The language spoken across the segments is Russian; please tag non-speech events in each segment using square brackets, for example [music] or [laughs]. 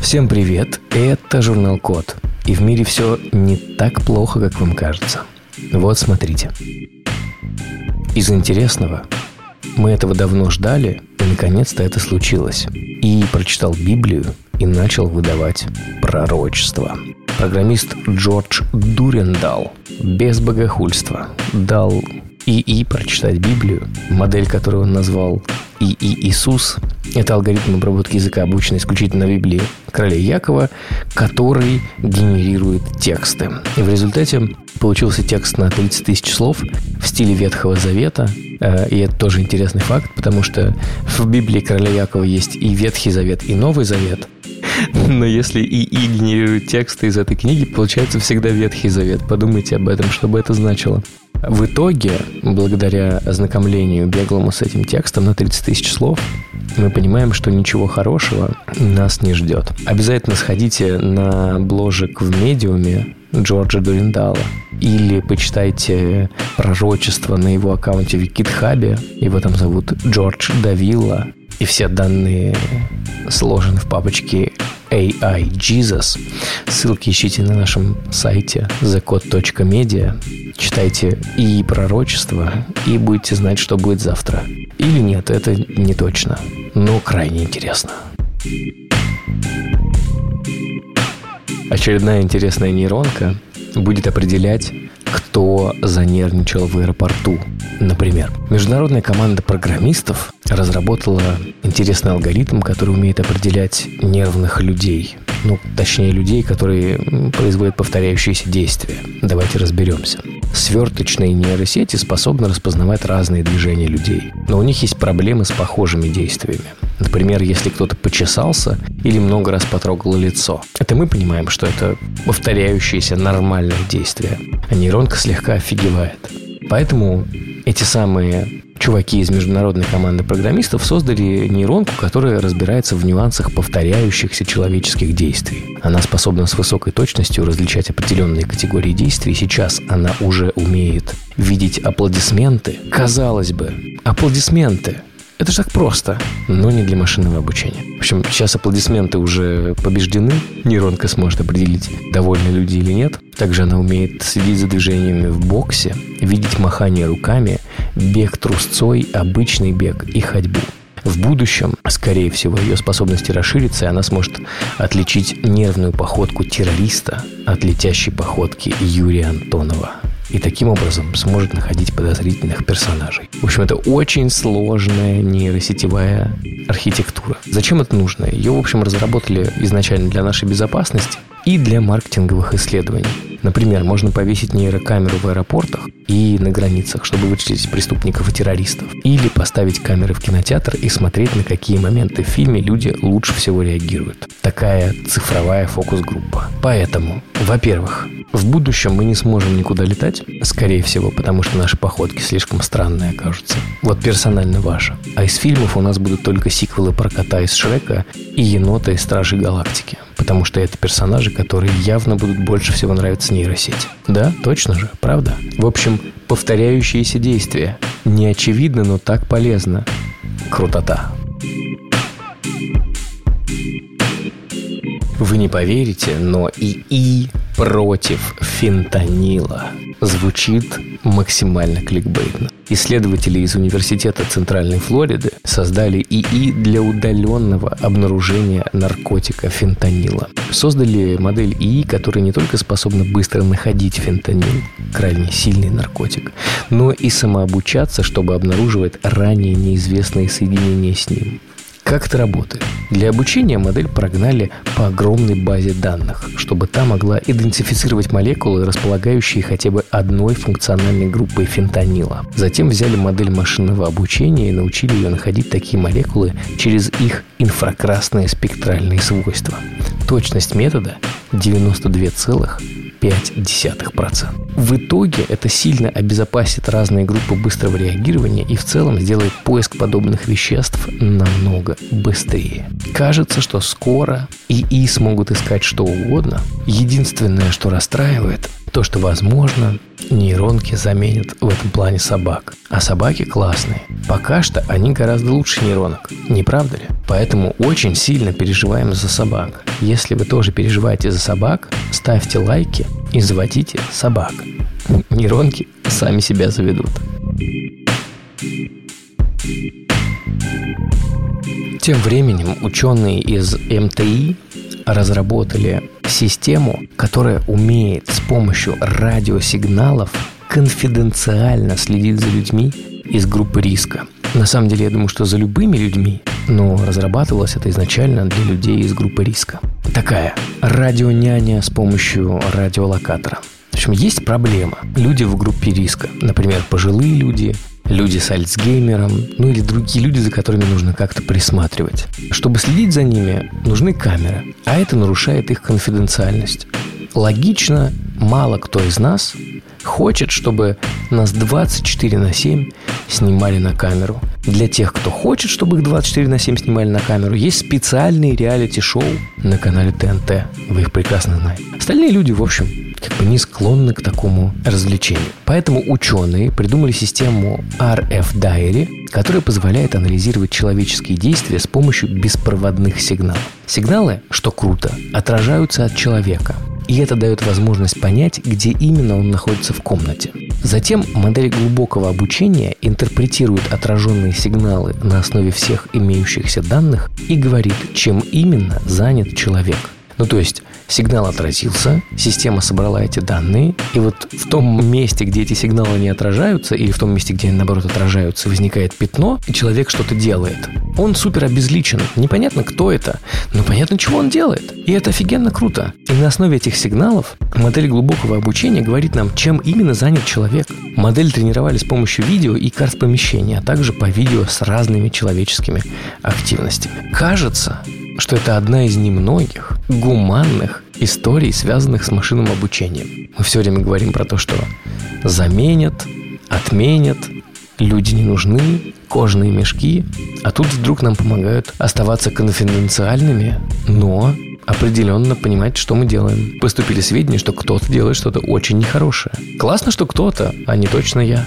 Всем привет, это журнал Код. И в мире все не так плохо, как вам кажется. Вот смотрите. Из интересного мы этого давно ждали, и наконец-то это случилось. И прочитал Библию и начал выдавать пророчество. Программист Джордж Дурендал без богохульства дал ИИ прочитать Библию, модель, которую он назвал ИИ Иисус. Это алгоритм обработки языка, обученный исключительно Библии короля Якова, который генерирует тексты. И в результате получился текст на 30 тысяч слов в стиле Ветхого Завета. Э, и это тоже интересный факт, потому что в Библии короля Якова есть и Ветхий Завет, и Новый Завет. Но если ИИ генерирует тексты из этой книги, получается всегда Ветхий Завет. Подумайте об этом, что бы это значило. В итоге, благодаря ознакомлению беглому с этим текстом на 30 тысяч слов, мы понимаем, что ничего хорошего нас не ждет. Обязательно сходите на бложек в медиуме Джорджа Дуриндала или почитайте пророчество на его аккаунте в Гитхабе. Его там зовут Джордж Давилла. И все данные сложены в папочке AI Jesus. Ссылки ищите на нашем сайте thecode.media. Читайте и пророчество, и будете знать, что будет завтра. Или нет, это не точно, но крайне интересно. Очередная интересная нейронка будет определять, кто занервничал в аэропорту. Например, международная команда программистов разработала интересный алгоритм, который умеет определять нервных людей. Ну, точнее, людей, которые производят повторяющиеся действия. Давайте разберемся. Сверточные нейросети способны распознавать разные движения людей, но у них есть проблемы с похожими действиями. Например, если кто-то почесался или много раз потрогал лицо. Это мы понимаем, что это повторяющееся нормальное действие, а нейронка слегка офигевает. Поэтому эти самые чуваки из международной команды программистов создали нейронку, которая разбирается в нюансах повторяющихся человеческих действий. Она способна с высокой точностью различать определенные категории действий. Сейчас она уже умеет видеть аплодисменты. Казалось бы, аплодисменты – это же так просто, но не для машинного обучения. В общем, сейчас аплодисменты уже побеждены. Нейронка сможет определить, довольны люди или нет. Также она умеет следить за движениями в боксе, видеть махание руками, бег трусцой, обычный бег и ходьбу. В будущем, скорее всего, ее способности расширятся, и она сможет отличить нервную походку террориста от летящей походки Юрия Антонова и таким образом сможет находить подозрительных персонажей. В общем, это очень сложная нейросетевая архитектура. Зачем это нужно? Ее, в общем, разработали изначально для нашей безопасности и для маркетинговых исследований. Например, можно повесить нейрокамеру в аэропортах и на границах, чтобы вычислить преступников и террористов. Или поставить камеры в кинотеатр и смотреть, на какие моменты в фильме люди лучше всего реагируют. Такая цифровая фокус-группа. Поэтому, во-первых, в будущем мы не сможем никуда летать, скорее всего, потому что наши походки слишком странные окажутся. Вот персонально ваша. А из фильмов у нас будут только сиквелы про кота из Шрека и енота из Стражей Галактики потому что это персонажи, которые явно будут больше всего нравиться нейросети. Да, точно же, правда? В общем, повторяющиеся действия. Не очевидно, но так полезно. Крутота. Вы не поверите, но ИИ против фентанила звучит максимально кликбейтно. Исследователи из Университета Центральной Флориды создали ИИ для удаленного обнаружения наркотика фентанила. Создали модель ИИ, которая не только способна быстро находить фентанил, крайне сильный наркотик, но и самообучаться, чтобы обнаруживать ранее неизвестные соединения с ним. Как это работает? Для обучения модель прогнали по огромной базе данных, чтобы та могла идентифицировать молекулы, располагающие хотя бы одной функциональной группой фентанила. Затем взяли модель машинного обучения и научили ее находить такие молекулы через их инфракрасные спектральные свойства. Точность метода 92,5%. В итоге это сильно обезопасит разные группы быстрого реагирования и в целом сделает поиск подобных веществ намного быстрее. Кажется, что скоро ИИ смогут искать что угодно. Единственное, что расстраивает, то, что, возможно, нейронки заменят в этом плане собак. А собаки классные. Пока что они гораздо лучше нейронок. Не правда ли? Поэтому очень сильно переживаем за собак. Если вы тоже переживаете за собак, ставьте лайки и заводите собак. Нейронки сами себя заведут. Тем временем ученые из МТИ разработали систему, которая умеет с помощью радиосигналов конфиденциально следить за людьми из группы риска. На самом деле, я думаю, что за любыми людьми, но разрабатывалось это изначально для людей из группы риска. Такая радионяня с помощью радиолокатора. В общем, есть проблема. Люди в группе риска, например, пожилые люди, люди с Альцгеймером, ну или другие люди, за которыми нужно как-то присматривать. Чтобы следить за ними, нужны камеры, а это нарушает их конфиденциальность. Логично, мало кто из нас хочет, чтобы нас 24 на 7 снимали на камеру. Для тех, кто хочет, чтобы их 24 на 7 снимали на камеру, есть специальные реалити-шоу на канале ТНТ. Вы их прекрасно знаете. Остальные люди, в общем, как бы не склонны к такому развлечению. Поэтому ученые придумали систему RF Diary, которая позволяет анализировать человеческие действия с помощью беспроводных сигналов. Сигналы, что круто, отражаются от человека и это дает возможность понять, где именно он находится в комнате. Затем модель глубокого обучения интерпретирует отраженные сигналы на основе всех имеющихся данных и говорит, чем именно занят человек. Ну то есть Сигнал отразился, система собрала эти данные, и вот в том месте, где эти сигналы не отражаются, или в том месте, где они, наоборот, отражаются, возникает пятно, и человек что-то делает. Он супер обезличен. Непонятно, кто это, но понятно, чего он делает. И это офигенно круто. И на основе этих сигналов модель глубокого обучения говорит нам, чем именно занят человек. Модель тренировали с помощью видео и карт помещения, а также по видео с разными человеческими активностями. Кажется, что это одна из немногих гуманных историй, связанных с машинным обучением. Мы все время говорим про то, что заменят, отменят, люди не нужны, кожаные мешки, а тут вдруг нам помогают оставаться конфиденциальными, но определенно понимать, что мы делаем. Поступили сведения, что кто-то делает что-то очень нехорошее. Классно, что кто-то, а не точно я.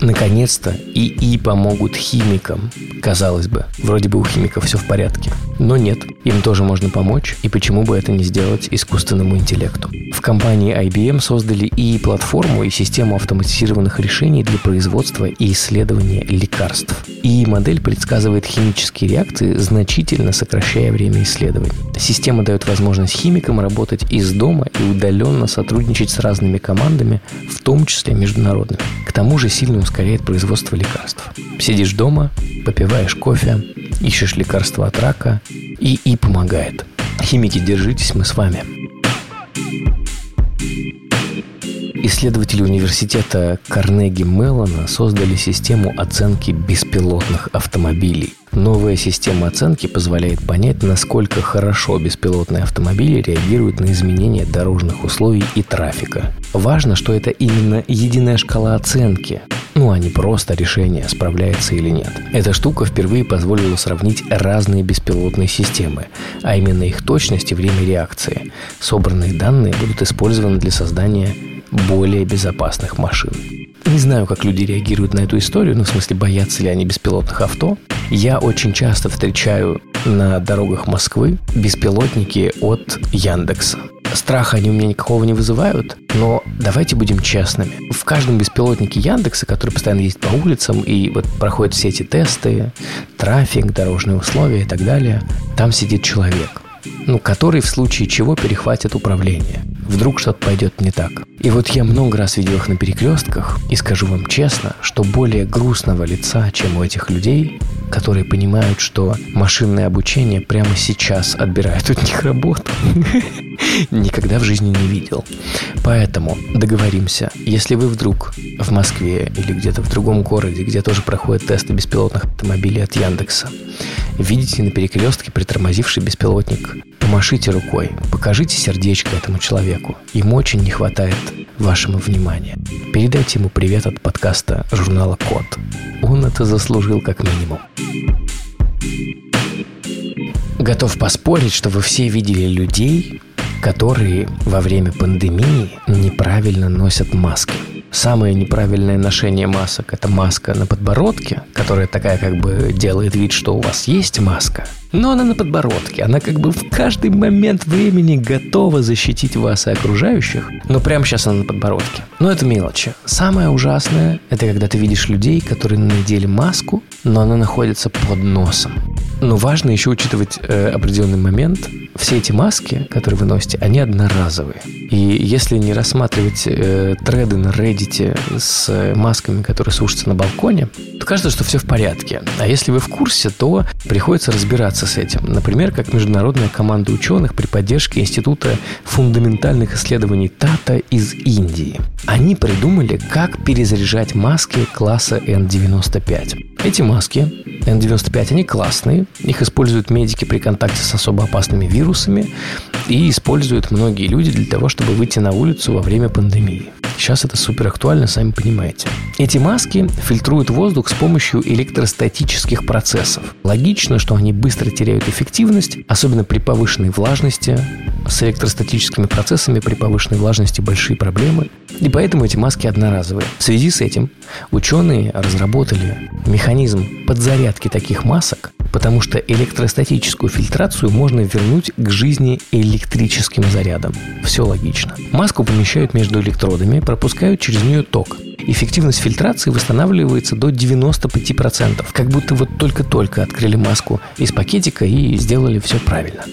Наконец-то ИИ помогут химикам. Казалось бы, вроде бы у химиков все в порядке. Но нет, им тоже можно помочь, и почему бы это не сделать искусственному интеллекту. В компании IBM создали ИИ-платформу и систему автоматизированных решений для производства и исследования лекарств. ИИ-модель предсказывает химические реакции, значительно сокращая время исследований. Система дает возможность химикам работать из дома и удаленно сотрудничать с разными командами, в том числе международными. К тому же сильно ускоряет производство лекарств. Сидишь дома, попиваешь кофе, ищешь лекарства от рака, и и помогает. Химики, держитесь, мы с вами. Исследователи университета Карнеги Меллона создали систему оценки беспилотных автомобилей. Новая система оценки позволяет понять, насколько хорошо беспилотные автомобили реагируют на изменения дорожных условий и трафика. Важно, что это именно единая шкала оценки, ну а не просто решение, справляется или нет. Эта штука впервые позволила сравнить разные беспилотные системы, а именно их точность и время реакции. Собранные данные будут использованы для создания более безопасных машин. Не знаю, как люди реагируют на эту историю, ну, в смысле, боятся ли они беспилотных авто. Я очень часто встречаю на дорогах Москвы беспилотники от Яндекса. Страха они у меня никакого не вызывают, но давайте будем честными. В каждом беспилотнике Яндекса, который постоянно ездит по улицам и вот проходит все эти тесты, трафик, дорожные условия и так далее, там сидит человек, ну, который в случае чего перехватит управление. Вдруг что-то пойдет не так. И вот я много раз видел их на перекрестках, и скажу вам честно, что более грустного лица, чем у этих людей, которые понимают, что машинное обучение прямо сейчас отбирает от них работу, [laughs] никогда в жизни не видел. Поэтому договоримся, если вы вдруг в Москве или где-то в другом городе, где тоже проходят тесты беспилотных автомобилей от Яндекса, видите на перекрестке притормозивший беспилотник, помашите рукой, покажите сердечко этому человеку. Ему очень не хватает вашему внимания. Передайте ему привет от подкаста журнала Код. Он это заслужил как минимум. Готов поспорить, что вы все видели людей, которые во время пандемии неправильно носят маски. Самое неправильное ношение масок – это маска на подбородке, которая такая как бы делает вид, что у вас есть маска, но она на подбородке. Она как бы в каждый момент времени готова защитить вас и окружающих, но прямо сейчас она на подбородке. Но это мелочи. Самое ужасное – это когда ты видишь людей, которые надели маску, но она находится под носом. Но важно еще учитывать э, определенный момент. Все эти маски, которые вы носите, они одноразовые. И если не рассматривать э, треды на Reddit с масками, которые сушатся на балконе, кажется, что все в порядке. А если вы в курсе, то приходится разбираться с этим. Например, как международная команда ученых при поддержке Института фундаментальных исследований ТАТА из Индии. Они придумали, как перезаряжать маски класса N95. Эти маски N95, они классные. Их используют медики при контакте с особо опасными вирусами и используют многие люди для того, чтобы выйти на улицу во время пандемии. Сейчас это супер актуально, сами понимаете. Эти маски фильтруют воздух с помощью электростатических процессов. Логично, что они быстро теряют эффективность, особенно при повышенной влажности. С электростатическими процессами при повышенной влажности большие проблемы. И поэтому эти маски одноразовые. В связи с этим ученые разработали механизм подзарядки таких масок, потому что электростатическую фильтрацию можно вернуть к жизни электрическим зарядом. Все логично. Маску помещают между электродами, пропускают через нее ток. Эффективность фильтрации восстанавливается до 95%, как будто вот только-только открыли маску из пакетика и сделали все правильно.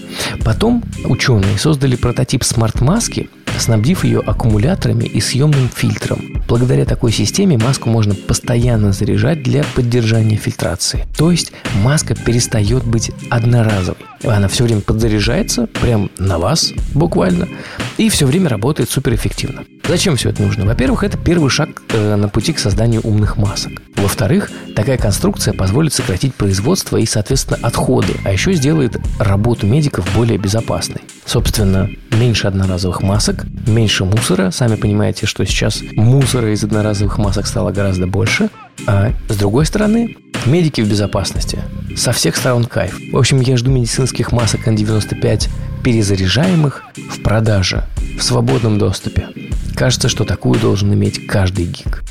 Потом ученые создали прототип смарт-маски, снабдив ее аккумуляторами и съемным фильтром. Благодаря такой системе маску можно постоянно заряжать для поддержания фильтрации. То есть маска перестает быть одноразовой. Она все время подзаряжается, прям на вас буквально, и все время работает суперэффективно. Зачем все это нужно? Во-первых, это первый шаг э, на пути к созданию умных масок. Во-вторых, такая конструкция позволит сократить производство и, соответственно, отходы, а еще сделает работу медиков более безопасной. Собственно, меньше одноразовых масок, меньше мусора. Сами понимаете, что сейчас мусора из одноразовых масок стало гораздо больше. А с другой стороны, медики в безопасности. Со всех сторон кайф. В общем, я жду медицинских масок N95 перезаряжаемых в продаже, в свободном доступе. Кажется, что такую должен иметь каждый гик.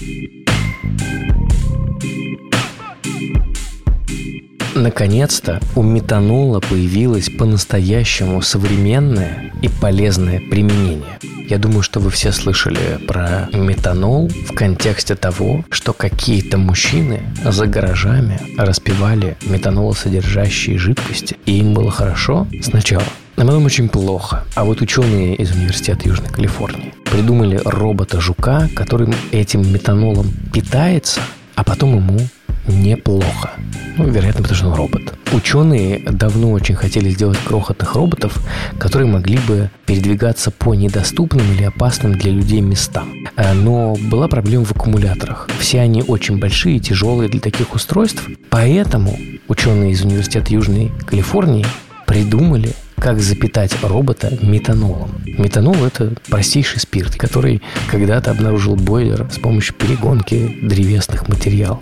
Наконец-то у метанола появилось по-настоящему современное и полезное применение. Я думаю, что вы все слышали про метанол в контексте того, что какие-то мужчины за гаражами распивали метанолосодержащие жидкости, и им было хорошо сначала. А потом очень плохо. А вот ученые из Университета Южной Калифорнии придумали робота-жука, который этим метанолом питается, а потом ему неплохо. Ну, вероятно, потому что он робот. Ученые давно очень хотели сделать крохотных роботов, которые могли бы передвигаться по недоступным или опасным для людей местам. А, но была проблема в аккумуляторах. Все они очень большие и тяжелые для таких устройств. Поэтому ученые из Университета Южной Калифорнии придумали как запитать робота метанолом. Метанол – это простейший спирт, который когда-то обнаружил бойлер с помощью перегонки древесных материалов.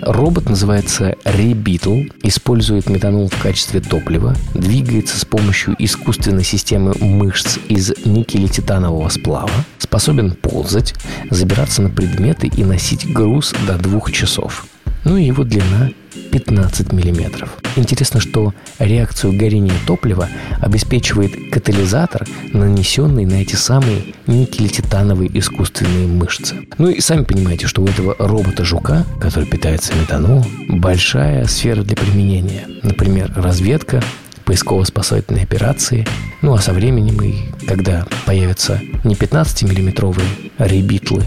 Робот называется Rebitl, использует метанол в качестве топлива, двигается с помощью искусственной системы мышц из никелетитанового сплава, способен ползать, забираться на предметы и носить груз до двух часов. Ну и его длина 15 мм. Интересно, что реакцию горения топлива обеспечивает катализатор, нанесенный на эти самые никель-титановые искусственные мышцы. Ну и сами понимаете, что у этого робота-жука, который питается метанолом, большая сфера для применения. Например, разведка, поисково-спасательные операции. Ну а со временем, и когда появятся не 15-миллиметровые ребитлы,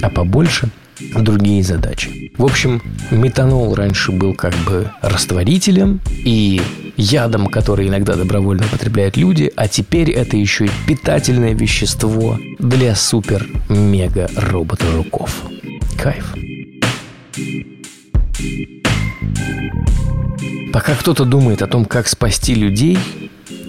а побольше – другие задачи. В общем, метанол раньше был как бы растворителем и ядом, который иногда добровольно употребляют люди, а теперь это еще и питательное вещество для супер-мега-робота-жуков. Кайф. Пока кто-то думает о том, как спасти людей,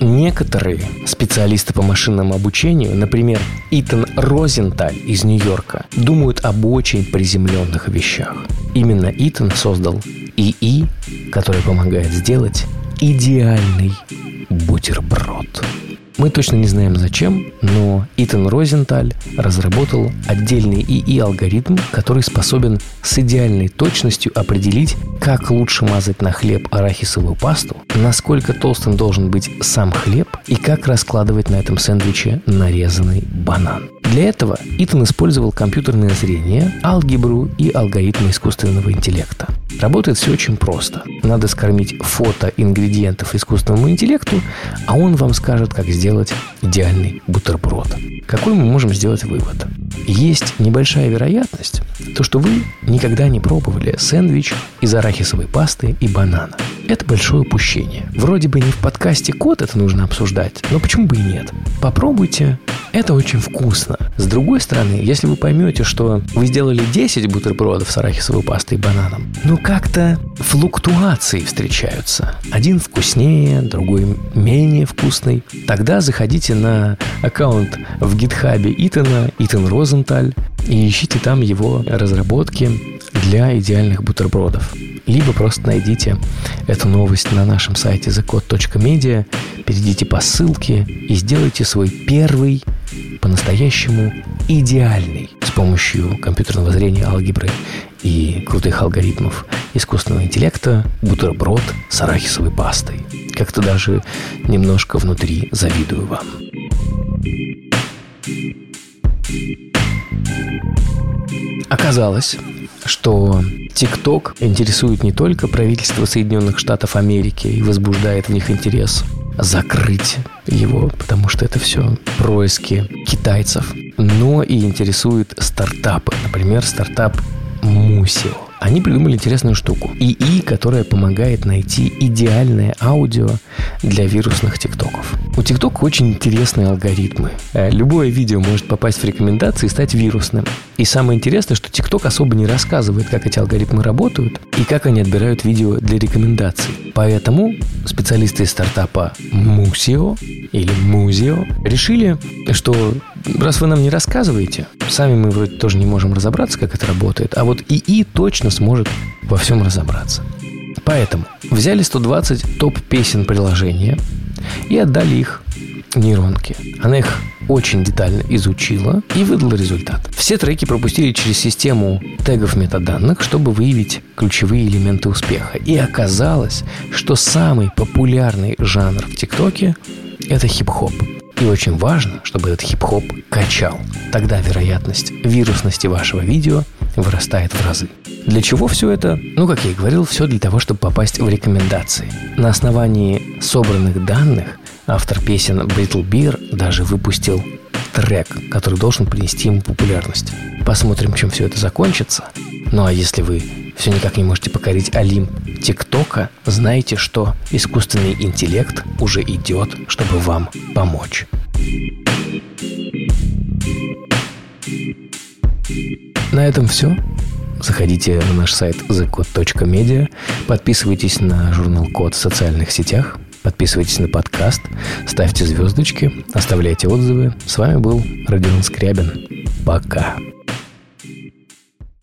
Некоторые специалисты по машинному обучению, например, Итан Розенталь из Нью-Йорка, думают об очень приземленных вещах. Именно Итан создал ИИ, который помогает сделать идеальный бутерброд. Мы точно не знаем зачем, но Итан Розенталь разработал отдельный ИИ-алгоритм, который способен с идеальной точностью определить, как лучше мазать на хлеб арахисовую пасту, насколько толстым должен быть сам хлеб и как раскладывать на этом сэндвиче нарезанный банан. Для этого Итан использовал компьютерное зрение, алгебру и алгоритмы искусственного интеллекта. Работает все очень просто. Надо скормить фото ингредиентов искусственному интеллекту, а он вам скажет, как сделать идеальный бутерброд. Какой мы можем сделать вывод? Есть небольшая вероятность, то, что вы никогда не пробовали сэндвич из арахисовой пасты и банана. Это большое упущение. Вроде бы не в подкасте «Код» это нужно обсуждать, но почему бы и нет? Попробуйте, это очень вкусно. С другой стороны, если вы поймете, что вы сделали 10 бутербродов с арахисовой пастой и бананом, ну как-то флуктуации встречаются. Один вкуснее, другой менее вкусный. Тогда заходите на аккаунт в гитхабе Итана, Итан Розенталь, и ищите там его разработки для идеальных бутербродов. Либо просто найдите эту новость на нашем сайте thecode.media, перейдите по ссылке и сделайте свой первый по-настоящему идеальный с помощью компьютерного зрения, алгебры и крутых алгоритмов искусственного интеллекта бутерброд с арахисовой пастой. Как-то даже немножко внутри завидую вам. Оказалось, что ТикТок интересует не только правительство Соединенных Штатов Америки и возбуждает в них интерес закрыть его, потому что это все происки китайцев, но и интересует стартапы. Например, стартап Мусио. Они придумали интересную штуку. ИИ, которая помогает найти идеальное аудио для вирусных тиктоков. У ТикТока очень интересные алгоритмы. Э, любое видео может попасть в рекомендации и стать вирусным. И самое интересное, что ТикТок особо не рассказывает, как эти алгоритмы работают и как они отбирают видео для рекомендаций. Поэтому специалисты из стартапа Musio или Muzio решили, что раз вы нам не рассказываете, сами мы вроде тоже не можем разобраться, как это работает, а вот ИИ точно сможет во всем разобраться. Поэтому взяли 120 топ-песен приложения и отдали их нейронке. Она их очень детально изучила и выдала результат. Все треки пропустили через систему тегов метаданных, чтобы выявить ключевые элементы успеха. И оказалось, что самый популярный жанр в ТикТоке – это хип-хоп. И очень важно, чтобы этот хип-хоп качал. Тогда вероятность вирусности вашего видео вырастает в разы. Для чего все это? Ну, как я и говорил, все для того, чтобы попасть в рекомендации. На основании собранных данных автор песен Brittle Beer даже выпустил трек, который должен принести ему популярность. Посмотрим, чем все это закончится. Ну а если вы все никак не можете покорить Олимп ТикТока, знайте, что искусственный интеллект уже идет, чтобы вам помочь. На этом все. Заходите на наш сайт thecode.media, подписывайтесь на журнал Код в социальных сетях, подписывайтесь на подкаст, ставьте звездочки, оставляйте отзывы. С вами был Родион Скрябин. Пока.